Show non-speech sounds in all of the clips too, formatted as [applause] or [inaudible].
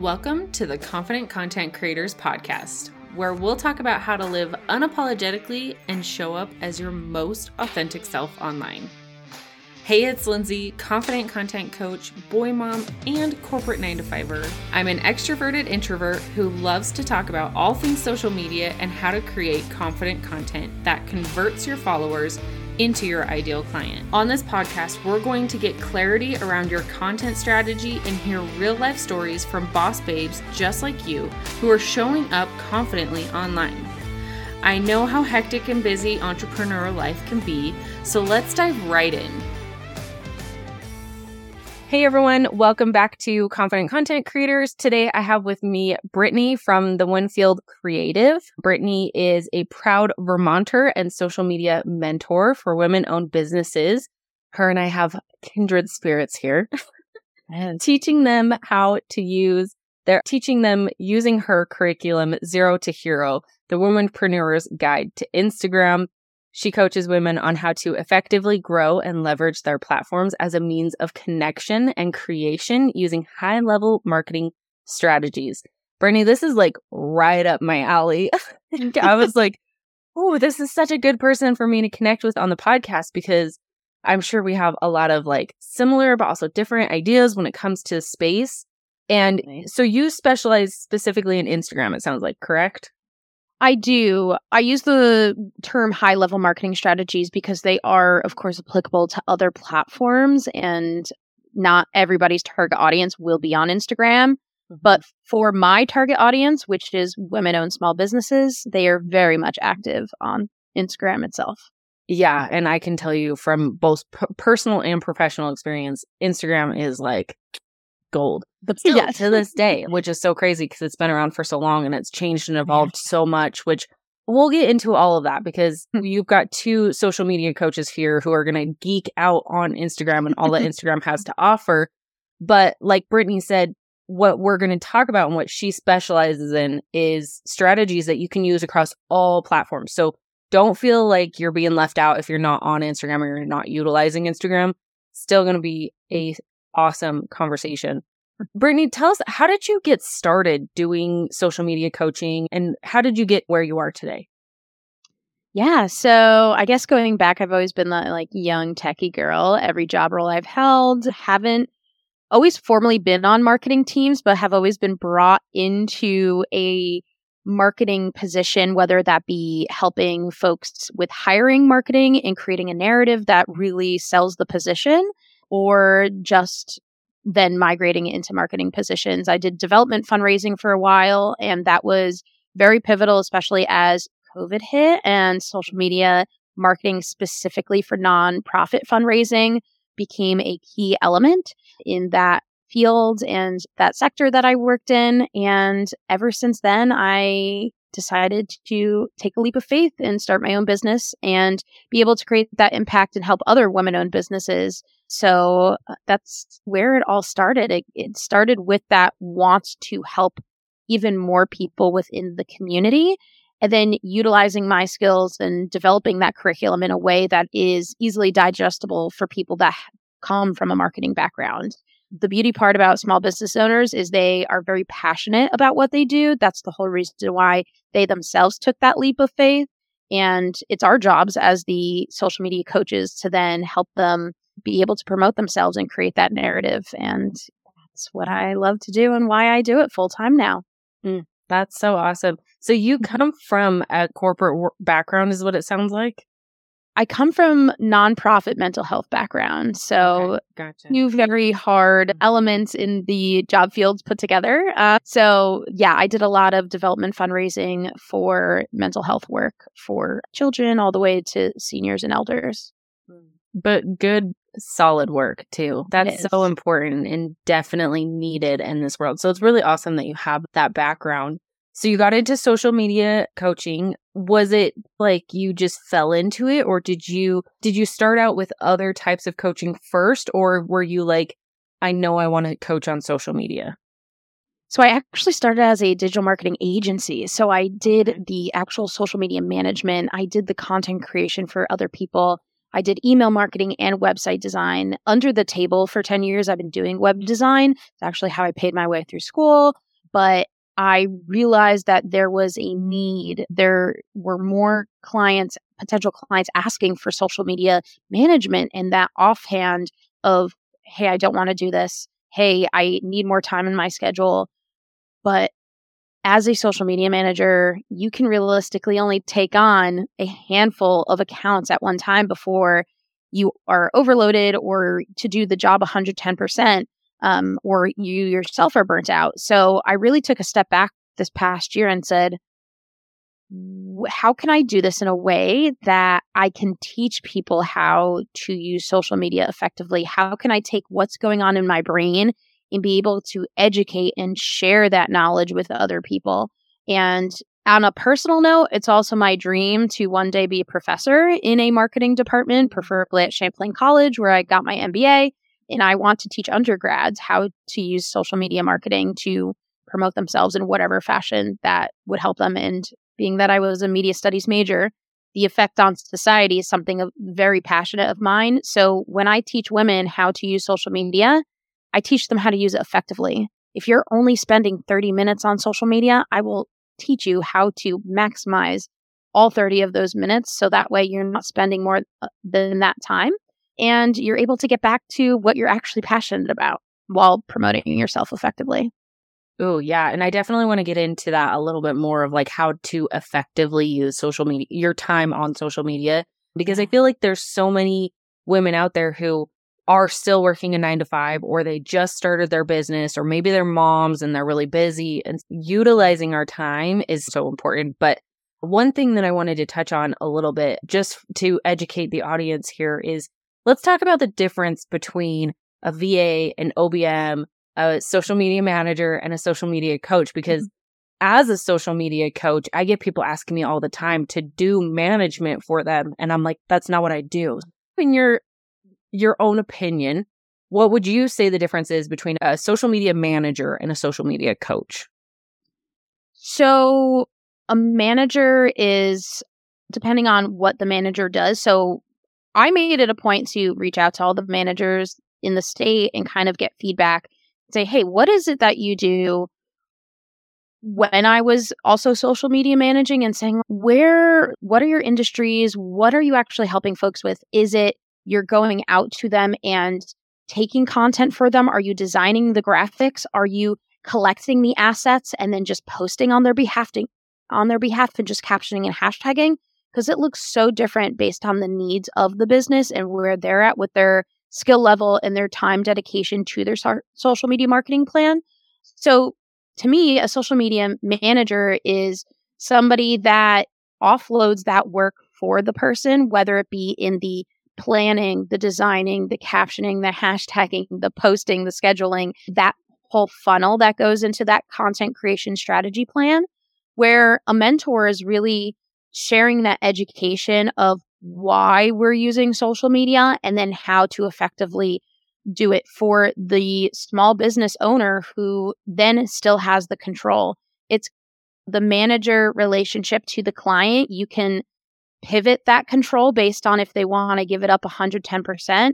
Welcome to the Confident Content Creators Podcast, where we'll talk about how to live unapologetically and show up as your most authentic self online. Hey, it's Lindsay, confident content coach, boy mom, and corporate 9 to 5er. I'm an extroverted introvert who loves to talk about all things social media and how to create confident content that converts your followers into your ideal client. On this podcast, we're going to get clarity around your content strategy and hear real life stories from boss babes just like you who are showing up confidently online. I know how hectic and busy entrepreneurial life can be, so let's dive right in. Hey everyone, welcome back to Confident Content Creators. Today I have with me Brittany from the Winfield Creative. Brittany is a proud Vermonter and social media mentor for women owned businesses. Her and I have kindred spirits here and teaching them how to use they're teaching them using her curriculum Zero to Hero, the Womenpreneur's Guide to Instagram, she coaches women on how to effectively grow and leverage their platforms as a means of connection and creation using high level marketing strategies. Brittany, this is like right up my alley. [laughs] I was like, oh, this is such a good person for me to connect with on the podcast because I'm sure we have a lot of like similar, but also different ideas when it comes to space. And so you specialize specifically in Instagram, it sounds like, correct? I do. I use the term high level marketing strategies because they are, of course, applicable to other platforms and not everybody's target audience will be on Instagram. Mm-hmm. But for my target audience, which is women owned small businesses, they are very much active on Instagram itself. Yeah. And I can tell you from both p- personal and professional experience, Instagram is like gold. But still yes. to this day, which is so crazy because it's been around for so long and it's changed and evolved so much, which we'll get into all of that because [laughs] you've got two social media coaches here who are going to geek out on Instagram and all that [laughs] Instagram has to offer. But like Brittany said, what we're going to talk about and what she specializes in is strategies that you can use across all platforms. So don't feel like you're being left out if you're not on Instagram or you're not utilizing Instagram. Still going to be a awesome conversation. Brittany, tell us how did you get started doing social media coaching and how did you get where you are today? Yeah, so I guess going back, I've always been the like young techie girl. Every job role I've held, haven't always formally been on marketing teams, but have always been brought into a marketing position, whether that be helping folks with hiring marketing and creating a narrative that really sells the position, or just then migrating into marketing positions. I did development fundraising for a while, and that was very pivotal, especially as COVID hit and social media marketing specifically for nonprofit fundraising became a key element in that field and that sector that I worked in. And ever since then, I decided to take a leap of faith and start my own business and be able to create that impact and help other women owned businesses. So uh, that's where it all started. It, it started with that want to help even more people within the community and then utilizing my skills and developing that curriculum in a way that is easily digestible for people that come from a marketing background the beauty part about small business owners is they are very passionate about what they do. That's the whole reason why they themselves took that leap of faith. And it's our jobs as the social media coaches to then help them be able to promote themselves and create that narrative. And that's what I love to do and why I do it full time now. Mm, that's so awesome. So you mm-hmm. come from a corporate background, is what it sounds like? I come from nonprofit mental health background, so okay, gotcha. two very hard mm-hmm. elements in the job fields put together. Uh, so yeah, I did a lot of development fundraising for mental health work for children, all the way to seniors and elders. Hmm. But good, solid work too. That's so important and definitely needed in this world. So it's really awesome that you have that background. So you got into social media coaching. Was it like you just fell into it or did you did you start out with other types of coaching first or were you like I know I want to coach on social media? So I actually started as a digital marketing agency. So I did the actual social media management, I did the content creation for other people. I did email marketing and website design under the table for 10 years. I've been doing web design. It's actually how I paid my way through school. But I realized that there was a need. There were more clients, potential clients asking for social media management and that offhand of, hey, I don't want to do this. Hey, I need more time in my schedule. But as a social media manager, you can realistically only take on a handful of accounts at one time before you are overloaded or to do the job 110% um, or you yourself are burnt out. So I really took a step back this past year and said, how can I do this in a way that I can teach people how to use social media effectively? How can I take what's going on in my brain and be able to educate and share that knowledge with other people. And on a personal note, it's also my dream to one day be a professor in a marketing department, preferably at Champlain College, where I got my MBA. And I want to teach undergrads how to use social media marketing to promote themselves in whatever fashion that would help them. And being that I was a media studies major, the effect on society is something very passionate of mine. So when I teach women how to use social media, I teach them how to use it effectively. If you're only spending 30 minutes on social media, I will teach you how to maximize all 30 of those minutes so that way you're not spending more uh, than that time and you're able to get back to what you're actually passionate about while promoting yourself effectively. Oh, yeah. And I definitely want to get into that a little bit more of like how to effectively use social media, your time on social media, because I feel like there's so many women out there who are still working a nine to five or they just started their business or maybe they're moms and they're really busy and utilizing our time is so important. But one thing that I wanted to touch on a little bit just to educate the audience here is let's talk about the difference between a VA, an OBM, a social media manager, and a social media coach because mm-hmm. As a social media coach, I get people asking me all the time to do management for them. And I'm like, that's not what I do. When you're your own opinion, what would you say the difference is between a social media manager and a social media coach? So, a manager is depending on what the manager does. So, I made it a point to reach out to all the managers in the state and kind of get feedback. Say, hey, what is it that you do? When I was also social media managing and saying, where, what are your industries? What are you actually helping folks with? Is it you're going out to them and taking content for them? Are you designing the graphics? Are you collecting the assets and then just posting on their behalf on their behalf and just captioning and hashtagging? Because it looks so different based on the needs of the business and where they're at with their skill level and their time dedication to their so- social media marketing plan. So to me, a social media manager is somebody that offloads that work for the person, whether it be in the planning, the designing, the captioning, the hashtagging, the posting, the scheduling, that whole funnel that goes into that content creation strategy plan, where a mentor is really sharing that education of why we're using social media and then how to effectively do it for the small business owner who then still has the control. It's the manager relationship to the client. You can pivot that control based on if they want to give it up 110%.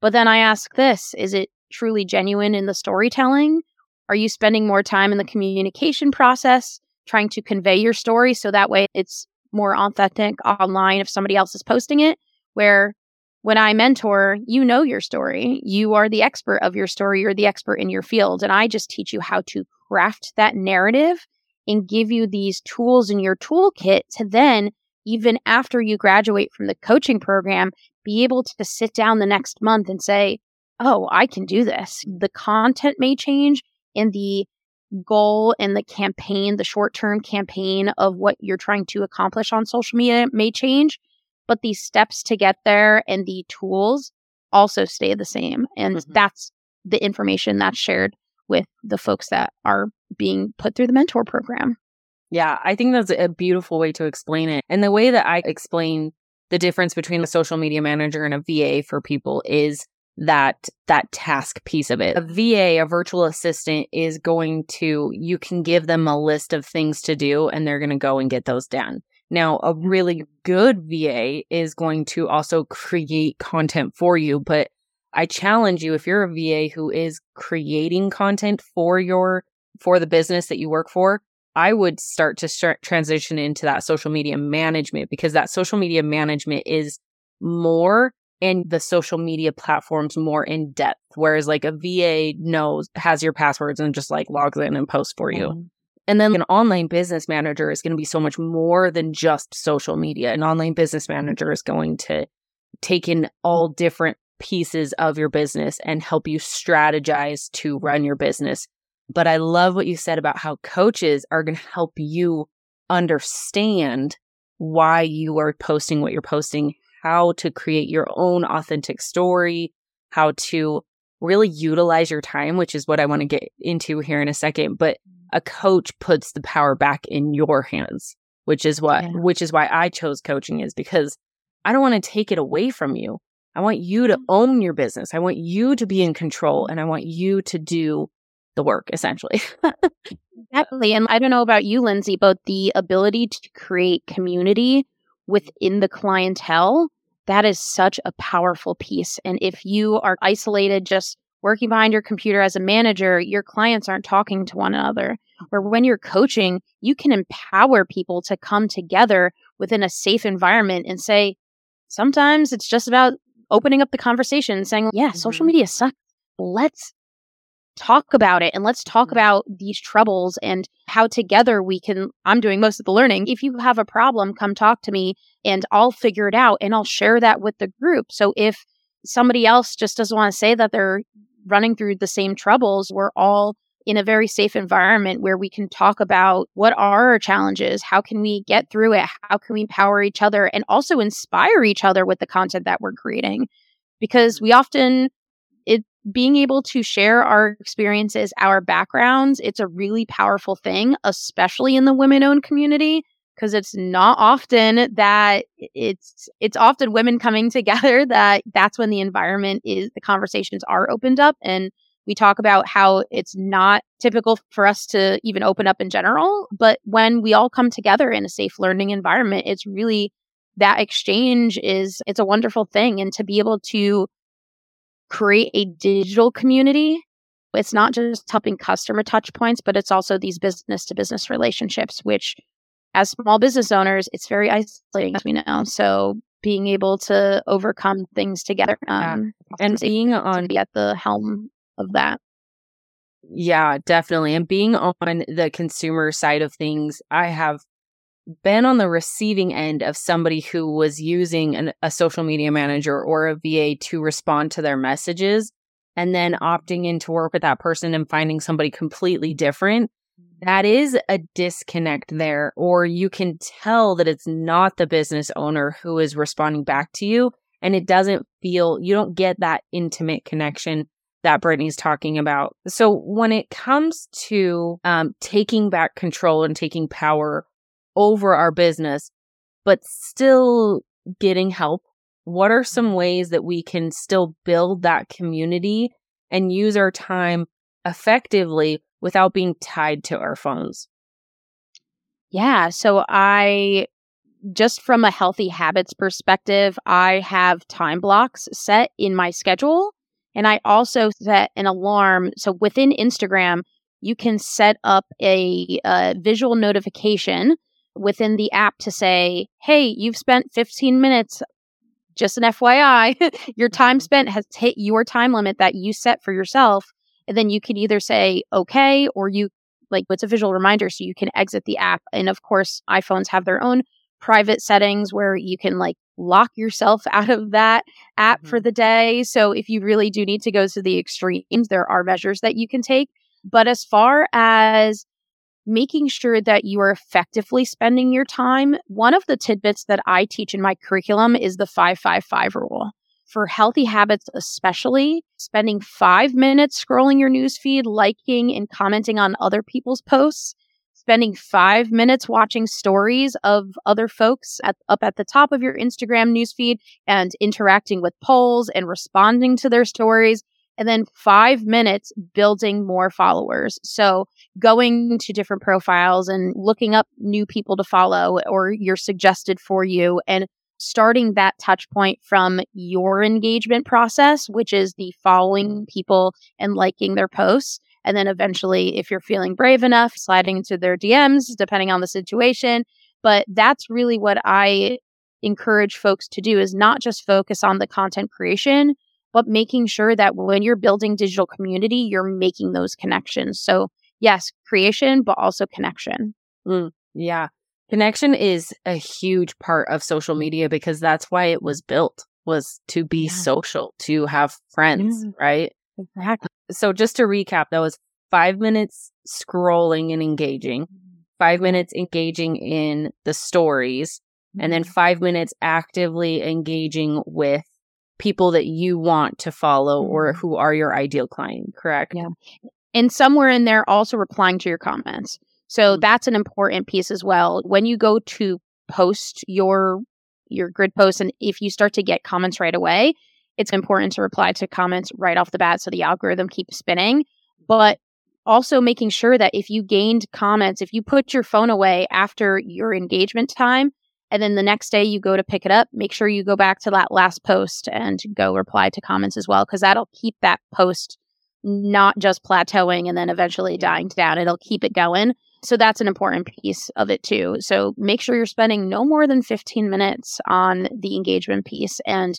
But then I ask this is it truly genuine in the storytelling? Are you spending more time in the communication process trying to convey your story so that way it's more authentic online if somebody else is posting it? Where when I mentor, you know your story. You are the expert of your story. You're the expert in your field. And I just teach you how to craft that narrative and give you these tools in your toolkit to then even after you graduate from the coaching program, be able to sit down the next month and say, Oh, I can do this. The content may change and the goal and the campaign, the short term campaign of what you're trying to accomplish on social media may change, but the steps to get there and the tools also stay the same. And mm-hmm. that's the information that's shared with the folks that are being put through the mentor program. Yeah, I think that's a beautiful way to explain it. And the way that I explain the difference between a social media manager and a VA for people is that that task piece of it. A VA, a virtual assistant is going to you can give them a list of things to do and they're going to go and get those done. Now, a really good VA is going to also create content for you, but I challenge you if you're a VA who is creating content for your for the business that you work for, I would start to start transition into that social media management because that social media management is more and the social media platforms more in depth. Whereas like a VA knows, has your passwords and just like logs in and posts for you. Mm-hmm. And then an online business manager is going to be so much more than just social media. An online business manager is going to take in all different pieces of your business and help you strategize to run your business. But I love what you said about how coaches are going to help you understand why you are posting what you're posting, how to create your own authentic story, how to really utilize your time, which is what I want to get into here in a second. But a coach puts the power back in your hands, which is what, yeah. which is why I chose coaching is because I don't want to take it away from you. I want you to mm-hmm. own your business. I want you to be in control and I want you to do the work essentially. [laughs] exactly. And I don't know about you, Lindsay, but the ability to create community within the clientele, that is such a powerful piece. And if you are isolated, just working behind your computer as a manager, your clients aren't talking to one another. Where when you're coaching, you can empower people to come together within a safe environment and say, sometimes it's just about opening up the conversation and saying, yeah, mm-hmm. social media sucks. Let's talk about it and let's talk mm-hmm. about these troubles and how together we can I'm doing most of the learning. If you have a problem, come talk to me and I'll figure it out and I'll share that with the group. So if somebody else just doesn't want to say that they're running through the same troubles, we're all in a very safe environment where we can talk about what are our challenges, how can we get through it, how can we empower each other and also inspire each other with the content that we're creating. Because we often being able to share our experiences, our backgrounds, it's a really powerful thing, especially in the women-owned community because it's not often that it's it's often women coming [laughs] together that that's when the environment is the conversations are opened up and we talk about how it's not typical for us to even open up in general, but when we all come together in a safe learning environment, it's really that exchange is it's a wonderful thing and to be able to create a digital community it's not just helping customer touch points but it's also these business to business relationships which as small business owners it's very isolating as we know so being able to overcome things together um, yeah. and being on be at the helm of that. Yeah, definitely. And being on the consumer side of things, I have been on the receiving end of somebody who was using an, a social media manager or a VA to respond to their messages and then opting in to work with that person and finding somebody completely different. That is a disconnect there, or you can tell that it's not the business owner who is responding back to you. And it doesn't feel, you don't get that intimate connection that Brittany's talking about. So when it comes to um, taking back control and taking power over our business, but still getting help, what are some ways that we can still build that community and use our time effectively without being tied to our phones? Yeah. So I just from a healthy habits perspective, I have time blocks set in my schedule and I also set an alarm. So within Instagram, you can set up a, a visual notification within the app to say, hey, you've spent 15 minutes. Just an FYI, [laughs] your time mm-hmm. spent has hit your time limit that you set for yourself. And then you can either say, okay, or you like, it's a visual reminder so you can exit the app. And of course, iPhones have their own private settings where you can like lock yourself [laughs] out of that app mm-hmm. for the day. So if you really do need to go to the extremes, there are measures that you can take. But as far as making sure that you are effectively spending your time, one of the tidbits that I teach in my curriculum is the 555 rule. For healthy habits, especially, spending five minutes scrolling your newsfeed, liking and commenting on other people's posts spending five minutes watching stories of other folks at, up at the top of your Instagram newsfeed and interacting with polls and responding to their stories. And then five minutes building more followers. So going to different profiles and looking up new people to follow or you're suggested for you and starting that touch point from your engagement process, which is the following people and liking their posts. And then eventually, if you're feeling brave enough, sliding into their DMs, depending on the situation. But that's really what I encourage folks to do is not just focus on the content creation, but making sure that when you're building digital community, you're making those connections. So, yes, creation, but also connection. Mm, yeah. Connection is a huge part of social media because that's why it was built was to be yeah. social, to have friends, right? Exactly. So just to recap, that was 5 minutes scrolling and engaging, 5 minutes engaging in the stories, and then mm-hmm. 5 minutes actively engaging with people that you want to follow or mm-hmm. who are your ideal client, correct? Yeah. And somewhere in there, also replying to your comments. So mm-hmm. that's an important piece as well. When you go to post your your grid post and if you start to get comments right away, it's important to reply to comments right off the bat so the algorithm keeps spinning. But also making sure that if you gained comments, if you put your phone away after your engagement time, and then the next day you go to pick it up, make sure you go back to that last post and go reply to comments as well, because that'll keep that post not just plateauing and then eventually dying down. It'll keep it going. So that's an important piece of it too. So make sure you're spending no more than 15 minutes on the engagement piece. And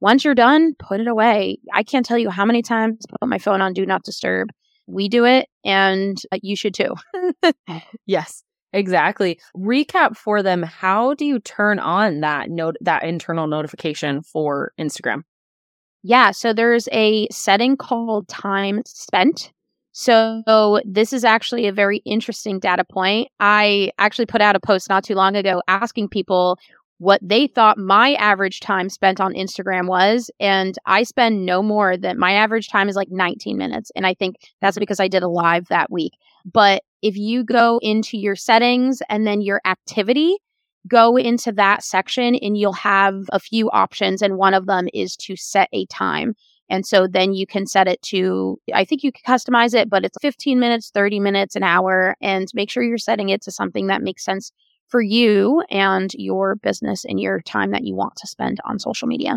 once you're done, put it away. I can't tell you how many times I put my phone on do not disturb. We do it and uh, you should too. [laughs] yes. Exactly. Recap for them. How do you turn on that note that internal notification for Instagram? Yeah, so there's a setting called time spent. So this is actually a very interesting data point. I actually put out a post not too long ago asking people what they thought my average time spent on Instagram was. And I spend no more than my average time is like 19 minutes. And I think that's because I did a live that week. But if you go into your settings and then your activity, go into that section and you'll have a few options. And one of them is to set a time. And so then you can set it to, I think you can customize it, but it's 15 minutes, 30 minutes, an hour, and make sure you're setting it to something that makes sense for you and your business and your time that you want to spend on social media.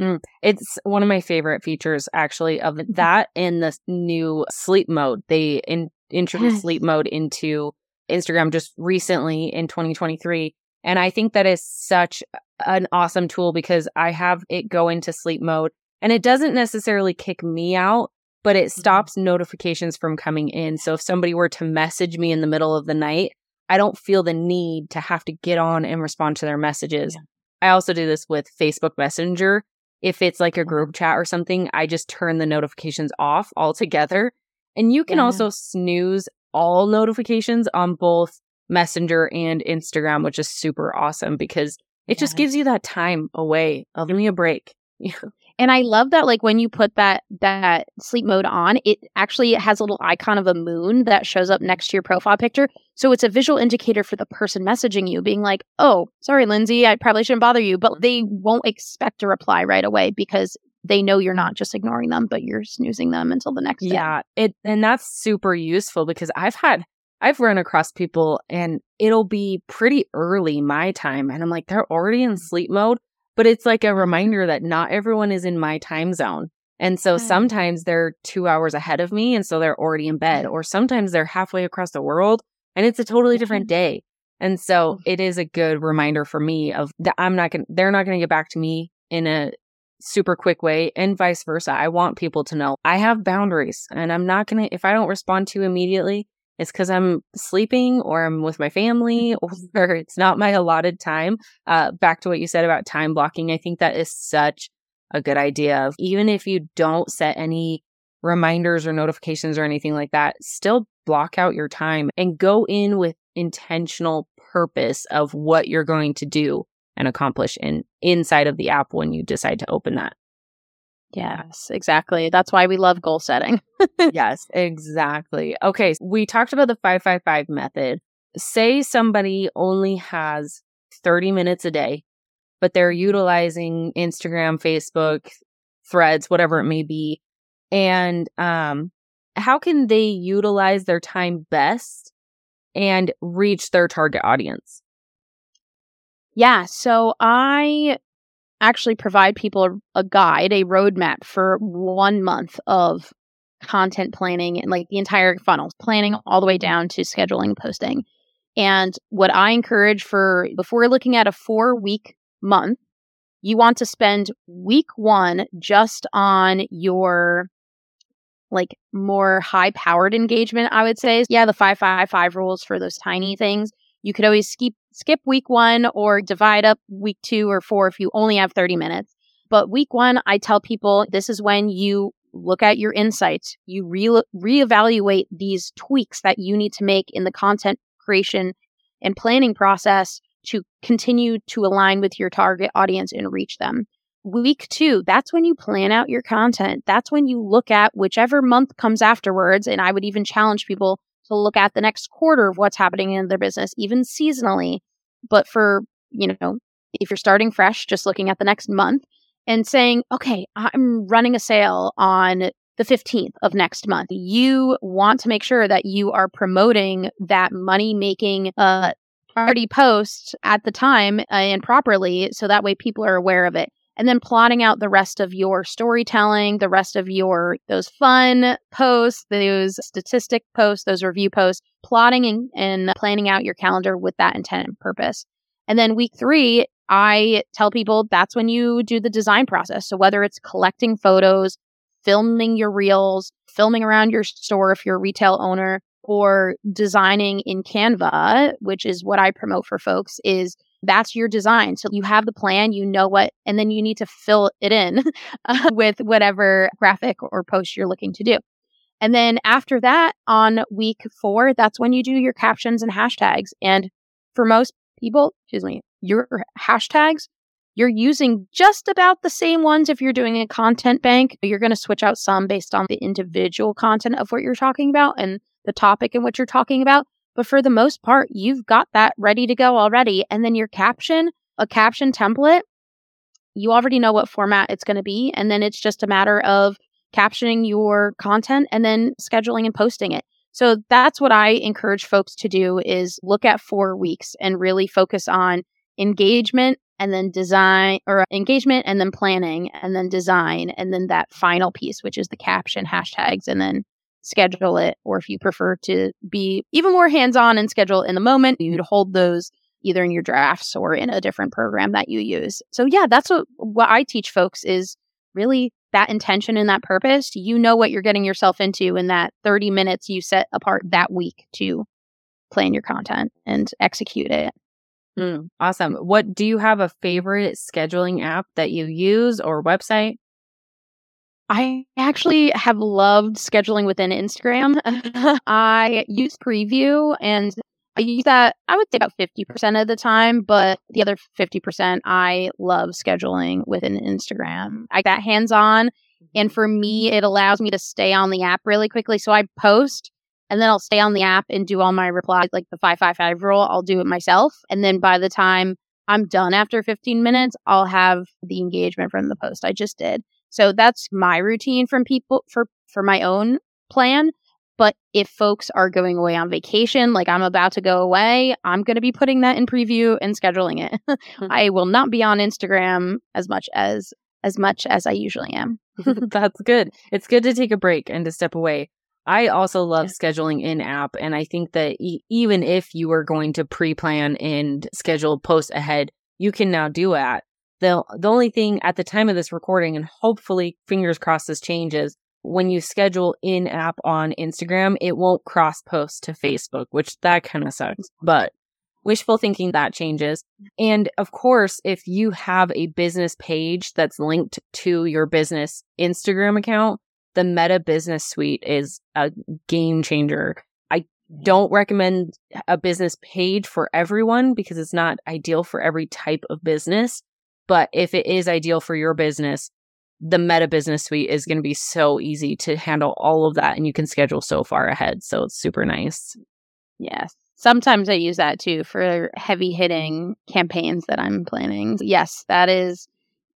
Mm, it's one of my favorite features, actually, of mm-hmm. that in the new sleep mode. They in, introduced sleep mode into Instagram just recently in 2023. And I think that is such an awesome tool because I have it go into sleep mode and it doesn't necessarily kick me out, but it mm-hmm. stops notifications from coming in. So if somebody were to message me in the middle of the night, I don't feel the need to have to get on and respond to their messages. Yeah. I also do this with Facebook Messenger. If it's like a group chat or something, I just turn the notifications off altogether. And you can yeah. also snooze all notifications on both Messenger and Instagram, which is super awesome because it just gives you that time away. Give me a break. [laughs] And I love that like when you put that that sleep mode on, it actually has a little icon of a moon that shows up next to your profile picture. So it's a visual indicator for the person messaging you being like, "Oh, sorry Lindsay, I probably shouldn't bother you." But mm-hmm. they won't expect a reply right away because they know you're not just ignoring them, but you're snoozing them until the next day. Yeah, it and that's super useful because I've had I've run across people and it'll be pretty early my time and I'm like they're already in sleep mode but it's like a reminder that not everyone is in my time zone. And so mm. sometimes they're two hours ahead of me. And so they're already in bed, or sometimes they're halfway across the world and it's a totally different day. And so it is a good reminder for me of that I'm not going to, they're not going to get back to me in a super quick way and vice versa. I want people to know I have boundaries and I'm not going to, if I don't respond to you immediately, it's because I'm sleeping or I'm with my family [laughs] or it's not my allotted time. Uh, back to what you said about time blocking, I think that is such a good idea. Of even if you don't set any reminders or notifications or anything like that, still block out your time and go in with intentional purpose of what you're going to do and accomplish in inside of the app when you decide to open that. Yes, exactly. That's why we love goal setting. [laughs] yes, exactly. Okay, we talked about the 555 method. Say somebody only has 30 minutes a day, but they're utilizing Instagram, Facebook, threads, whatever it may be, And um, how can they utilize their time best and reach their target audience? Yeah. So I actually provide people a, guide, a roadmap for one month of content planning and like the entire funnel, planning all the way down to scheduling posting. And what I encourage for before looking at a four week month, you want to spend week one just on your like more high powered engagement, I would say. Yeah, the five, five, five rules for those tiny things. You could always skip, skip week one or divide up week two or four if you only have 30 minutes. But week one, I tell people this is when you look at your insights, you re- reevaluate these tweaks that you need to make in the content creation and planning process to continue to align with your target audience and reach them. Week two, that's when you plan out your content. That's when you look at whichever month comes afterwards. And I would even challenge people to look at the next quarter of what's happening in their business, even seasonally. But for, you know, if you're starting fresh, just looking at the next month and saying, okay, I'm running a sale on the 15th of next month. You want to make sure that you are promoting that money making uh, party post at the time uh, and properly so that way people are aware of it and then plotting out the rest of your storytelling, the rest of your those fun posts, those statistic posts, those review posts, plotting and, and planning out your calendar with that intent and purpose. And then week three, I tell people that's when you do the design process. So whether it's collecting photos, filming your reels, filming around your store if you're a retail owner, or designing in Canva, which is what I promote for folks, is that's your design. So you have the plan, you know what, and then you need to fill it in [laughs] uh, with whatever graphic or post you're looking to do. And then after that, on week four, that's when you do your captions and hashtags. And for most people, excuse me, your hashtags you're using just about the same ones if you're doing a content bank. You're going to switch out some based on the individual content of what you're talking about and the topic in which you're talking about. But for the most part, you've got that ready to go already. And then your caption, a caption template, you already know what format it's going to be. And then it's just a matter of captioning your content and then scheduling and posting it. So that's what I encourage folks to do is look at four weeks and really focus on engagement and then design or engagement and then planning and then design and then that final piece which is the caption hashtags and then schedule it or if you prefer to be even more hands-on and schedule in the moment you'd hold those either in your drafts or in a different program that you use so yeah that's what what i teach folks is really that intention and that purpose you know what you're getting yourself into in that 30 minutes you set apart that week to plan your content and execute it Mm, awesome. What do you have a favorite scheduling app that you use or website? I actually have loved scheduling within Instagram. [laughs] I use Preview and I use that, I would say about 50% of the time, but the other 50%, I love scheduling within Instagram. I got hands on. And for me, it allows me to stay on the app really quickly. So I post and then I'll stay on the app and do all my replies, like the 555 rule. I'll do it myself. And then by the time I'm done after 15 minutes, I'll have the engagement from the post I just did. So that's my routine from people for, for my own plan. But if folks are going away on vacation, like I'm about to go away, I'm going to be putting that in preview and scheduling it. Hmm. [laughs] I will not be on Instagram as much as as much as I usually am. [laughs] [laughs] That's good. It's good to take a break and to step away. I also love yeah. scheduling in app. And I think that e- even if you are going to pre plan and schedule posts ahead, you can now do that. The, the only thing at the time of this recording, and hopefully, fingers crossed, this changes. When you schedule in app on Instagram, it won't cross post to Facebook, which that kind of sucks. But wishful thinking that changes. And of course, if you have a business page that's linked to your business Instagram account, the Meta Business Suite is a game changer. I don't recommend a business page for everyone because it's not ideal for every type of business. But if it is ideal for your business, the Meta Business Suite is going to be so easy to handle all of that and you can schedule so far ahead. So it's super nice. Yes. Sometimes I use that too for heavy hitting campaigns that I'm planning. Yes, that is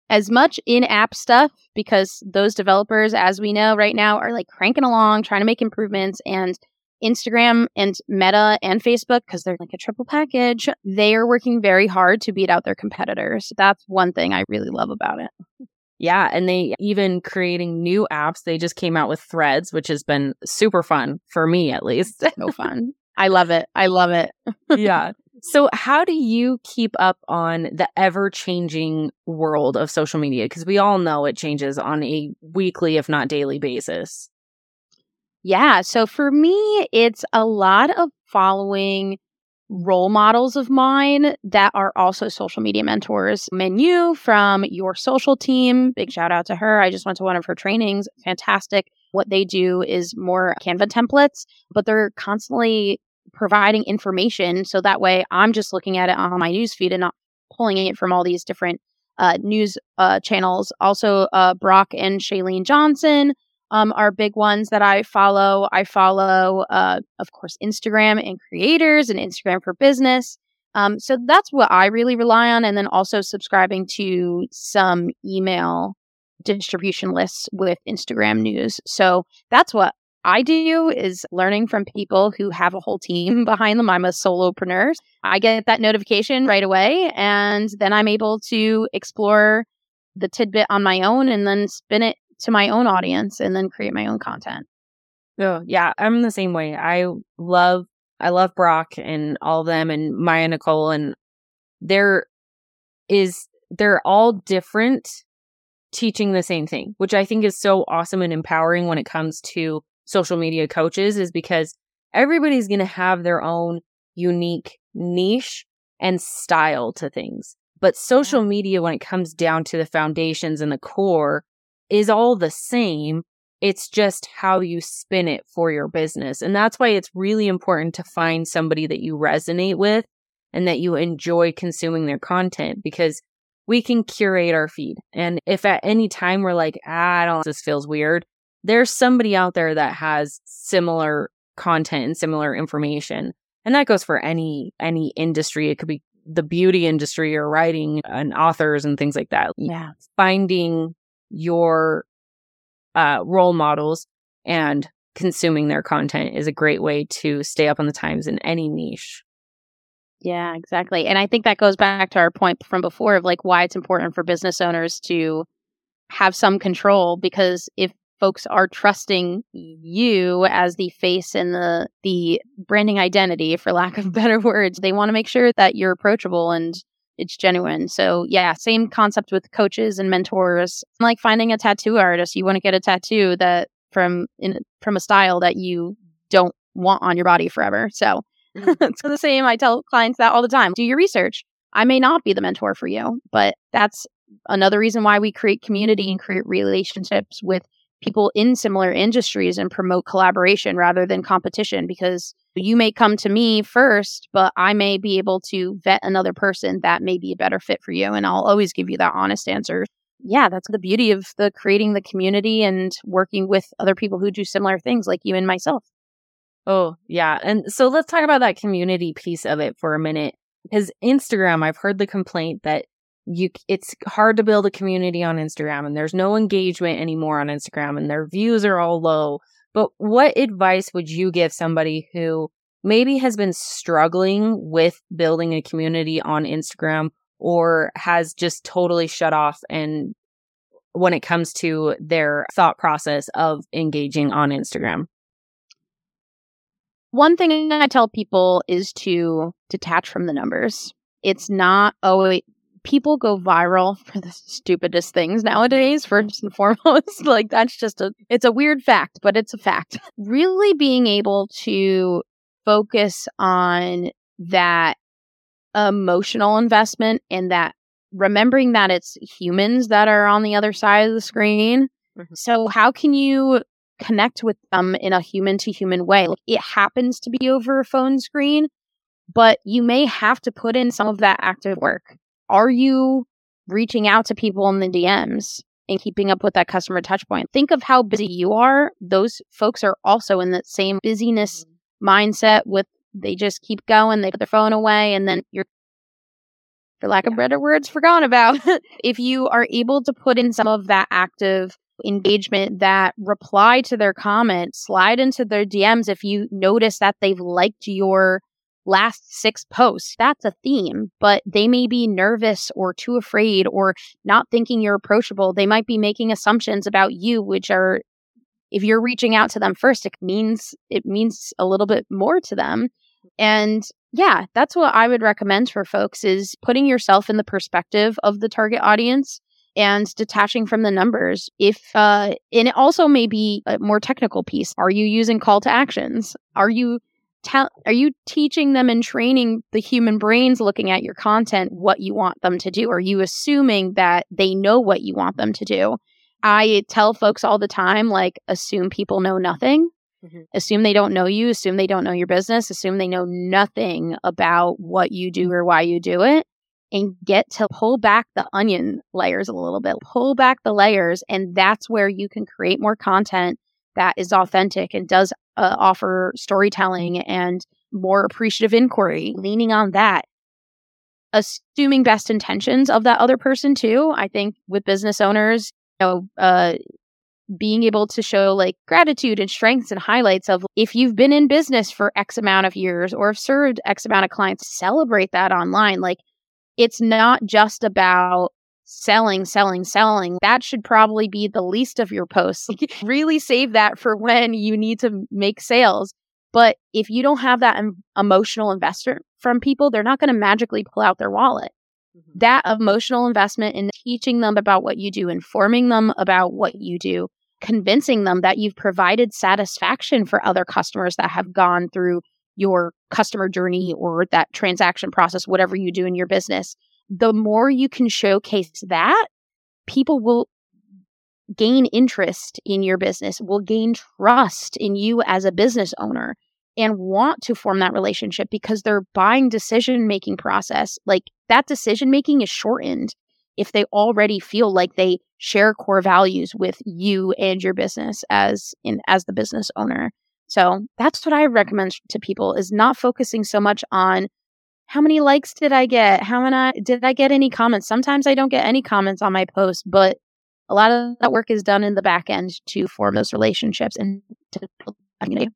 as much in app stuff because those developers, as we know right now, are like cranking along, trying to make improvements. And Instagram and Meta and Facebook, because they're like a triple package, they are working very hard to beat out their competitors. That's one thing I really love about it. Yeah. And they even creating new apps. They just came out with threads, which has been super fun for me, at least. so fun. I love it. I love it. yeah. [laughs] So, how do you keep up on the ever changing world of social media? Because we all know it changes on a weekly, if not daily basis. Yeah. So, for me, it's a lot of following role models of mine that are also social media mentors. Menu from your social team, big shout out to her. I just went to one of her trainings. Fantastic. What they do is more Canva templates, but they're constantly providing information so that way I'm just looking at it on my newsfeed and not pulling it from all these different uh, news uh, channels. Also, uh, Brock and Chalene Johnson um, are big ones that I follow. I follow, uh, of course, Instagram and creators and Instagram for business. Um, so that's what I really rely on. And then also subscribing to some email distribution lists with Instagram news. So that's what I do is learning from people who have a whole team [laughs] behind them. I'm a solopreneur. I get that notification right away and then I'm able to explore the tidbit on my own and then spin it to my own audience and then create my own content. Oh, yeah, I'm the same way. I love I love Brock and all of them and Maya Nicole and there is they're all different teaching the same thing, which I think is so awesome and empowering when it comes to social media coaches is because everybody's going to have their own unique niche and style to things. But social media, when it comes down to the foundations and the core, is all the same. It's just how you spin it for your business. And that's why it's really important to find somebody that you resonate with and that you enjoy consuming their content because we can curate our feed. And if at any time we're like, ah, I don't, this feels weird, there's somebody out there that has similar content and similar information. And that goes for any any industry. It could be the beauty industry or writing and authors and things like that. Yeah. Finding your uh, role models and consuming their content is a great way to stay up on the times in any niche. Yeah, exactly. And I think that goes back to our point from before of like why it's important for business owners to have some control because if folks are trusting you as the face and the the branding identity for lack of [laughs] better words they want to make sure that you're approachable and it's genuine. So yeah same concept with coaches and mentors. Like finding a tattoo artist you want to get a tattoo that from in from a style that you don't want on your body forever. So mm. [laughs] it's the same. I tell clients that all the time. Do your research. I may not be the mentor for you but that's another reason why we create community and create relationships with people in similar industries and promote collaboration rather than competition because you may come to me first, but I may be able to vet another person that may be a better fit for you. And I'll always give you that honest answer. Yeah, that's the beauty of the creating the community and working with other people who do similar things like you and myself. Oh, yeah. And so let's talk about that community piece of it for a minute. Because Instagram, I've heard the complaint that you it's hard to build a community on Instagram and there's no engagement anymore on Instagram and their views are all low. But what advice would you give somebody who maybe has been struggling with building a community on Instagram or has just totally shut off and when it comes to their thought process of engaging on Instagram? One thing I tell people is to detach from the numbers. It's not, oh, people go viral [laughs] for the stupidest things nowadays first and [laughs] foremost. Like that's just a it's a weird fact but it's a fact. Really being able to focus on that emotional investment and that remembering that it's humans that are on the other side of the screen. Mm-hmm. so how can you connect with them in a human to human way? Like, it happens to be over a phone screen but you may have to put in some of that active work are you reaching out to people in the DMs and keeping up with that customer touch point? Think of how busy you are. Those folks are also in that same busyness mm-hmm. mindset with they just keep going, they put their phone away, and then you're for lack of better words, forgotten about. [laughs] if you are able to put in some of that active engagement, that reply to their comments, slide into their DMs if you notice that they've liked your last six posts. That's a theme, but they may be nervous or too afraid or not thinking you're approachable. They might be making assumptions about you, which are, if you're reaching out to them first, it means, it means a little bit more to them. And yeah, that's what I would recommend for folks is putting yourself in the perspective of the target audience and detaching from the numbers. If uh and it also may be a more technical piece. Are you using call to actions? Are you tell are you teaching them and training the human brains looking at your content what you want them to do? Are you assuming that they know what you want them to do? I tell folks all the time like assume people know nothing Mm-hmm. Assume they don't know you, assume they don't know your business, assume they know nothing about what you do or why you do it, and get to pull back the onion layers a little bit. Pull back the layers, and that's where you can create more content that is authentic and does uh, offer storytelling and more appreciative inquiry, leaning on that. Assuming best intentions of that other person too. I think with business owners, you know, uh, being able to show like gratitude and strengths and highlights of if you've been in business for X amount of years or have served X amount of clients, celebrate that online. Like it's not just about selling, selling, selling. That should probably be the least of your posts. [laughs] Really save that for when you need to make sales. But if you don't have that em- emotional investor from people, they're not going to magically pull out their wallet. Mm-hmm. That emotional investment in teaching them about what you do, informing them about what you do, convincing them that you've provided satisfaction for other customers that have gone through your customer journey or that transaction process, whatever you do in your business. The more you can showcase that, people will gain interest in your business, will gain trust in you as a business owner and want to form that relationship because their buying decision making process, like that decision making is shortened if they already feel like they share core values with you and your business as in as the business owner. So that's what I recommend to people is not focusing so much on how many likes did I get? How many did I get any comments? Sometimes I don't get any comments on my post, but a lot of that work is done in the back end to form those relationships and to build community.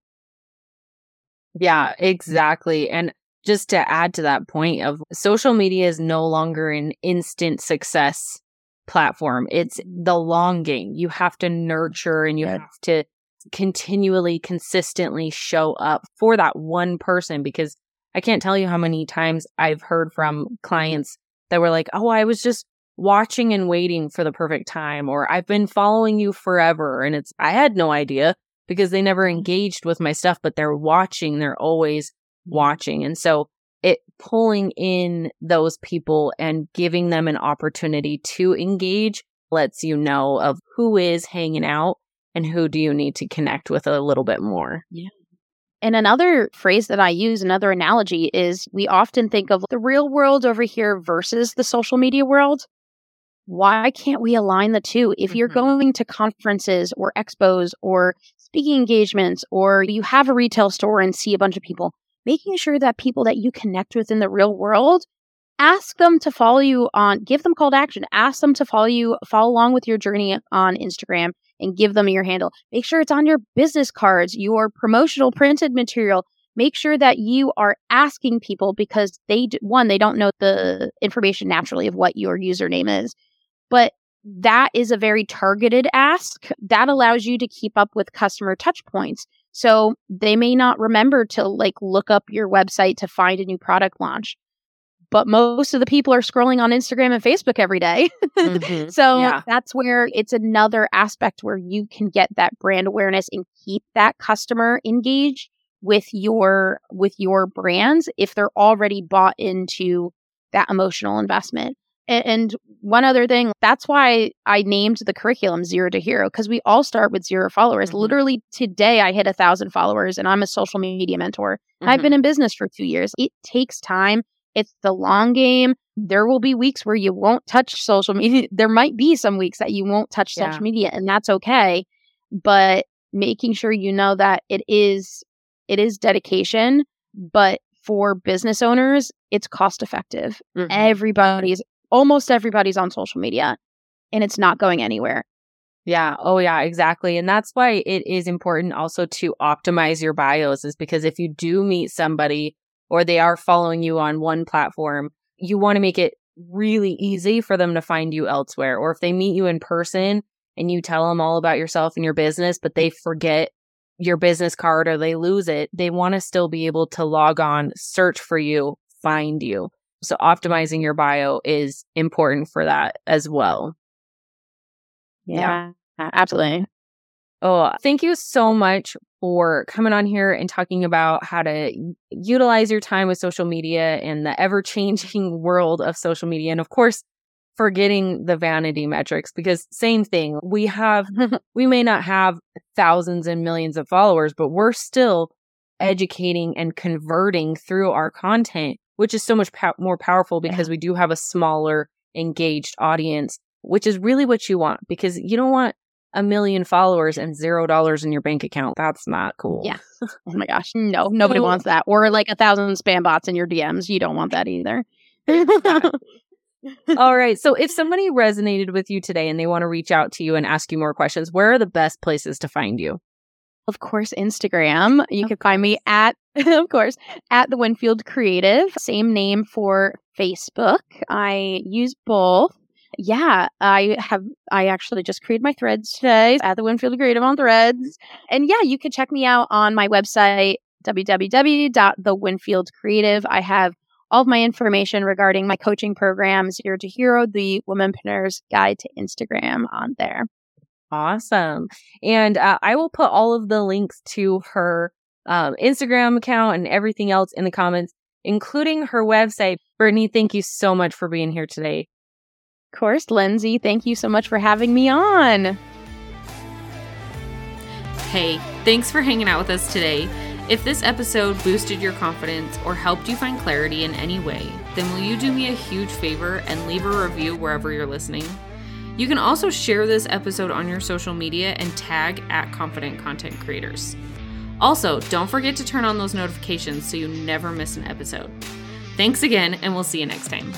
Yeah, exactly. And just to add to that point of social media is no longer an instant success platform. It's the long game. You have to nurture and you have to continually, consistently show up for that one person because I can't tell you how many times I've heard from clients that were like, Oh, I was just watching and waiting for the perfect time, or I've been following you forever. And it's, I had no idea because they never mm-hmm. engaged with my stuff, but they're watching. They're always watching. And so it pulling in those people and giving them an opportunity to engage lets you know of who is hanging out and who do you need to connect with a little bit more. Yeah. And another phrase that I use, another analogy is we often think of the real world over here versus the social media world. Why can't we align the two? If you're mm-hmm. going to conferences or expos or speaking engagements, or you have a retail store and see a bunch of people, making sure that people that you connect with in the real world ask them to follow you on give them call to action ask them to follow you follow along with your journey on instagram and give them your handle. Make sure it's on your business cards your promotional printed material. Make sure that you are asking people because they one they don't know the information naturally of what your username is but that is a very targeted ask. That allows you to keep up with customer touch points. So they may not remember to like look up your website to find a new product launch. But most of the people are scrolling on Instagram and Facebook every day. mm-hmm. [laughs] So yeah. that's where it's another aspect where you can get that brand awareness and keep that customer engaged with your with your brands if they're already bought into that emotional investment. And one other thing, that's why I named the curriculum Zero to Hero, because we all start with zero followers. Mm-hmm. Literally today, I hit a thousand followers and I'm a social media mentor. Mm-hmm. I've been in business for two years. It takes time. It's the long game. There will be weeks where you won't touch social media. [laughs] There might be some weeks that you won't touch yeah. social media, and that's okay. But making sure you know that it is it is dedication, but for business owners, it's cost effective. Mm-hmm. Everybody's, almost everybody's on social media and it's not going anywhere. Yeah. Oh, yeah, exactly. And that's why it is important also to optimize your bios, is because if you do meet somebody or they are following you on one platform, you want to make it really easy for them to find you elsewhere. Or if they meet you in person and you tell them all about yourself and your business, but they forget your business card or they lose it, they want to still be able to log on, search for you, find you. So optimizing your bio is important for that as well. Yeah, yeah. absolutely. Oh, thank you so much for coming on here and talking about how to utilize your time with social media and the ever changing [laughs] world of social media. And of course, forgetting the vanity metrics because same thing. We have, [laughs] we may not have thousands and millions of followers, but we're still educating and converting through our content, which is so much po- more powerful because we do have a smaller engaged audience which is really what you want because you don't want a million followers and zero dollars in your bank account. That's not cool. Yeah. [laughs] Oh my gosh. No, nobody wants that. Or like a thousand spam bots in your DMs. You don't want that either. [laughs] All right. So if somebody resonated with you today and they want to reach out to you and ask you more questions, where are the best places to find you? Of course, Instagram. You can find me at, [laughs] of course, at the Winfield Creative. Same name for Facebook. I use both yeah, I have, I actually just created my threads today at the Winfield Creative on Threads. And yeah, you can check me out on my website, www.thewinfield Creative. I have all of my information regarding my coaching program, Zero to Hero, the Womenpreneur's Guide to Instagram on there. Awesome. And uh, I will put all of the links to her um, Instagram account and everything else in the comments, including her website. Brittany, thank you so much for being here today course, Lindsay. Thank you so much for having me on. Hey, thanks for hanging out with us today. If this episode boosted your confidence or helped you find clarity in any way, then will you do me a huge favor and leave a review wherever you're listening? You can also share this episode on your social media and tag at Confident Content Creators. Also, don't forget to turn on those notifications so you never miss an episode. Thanks again, and we'll see you next time.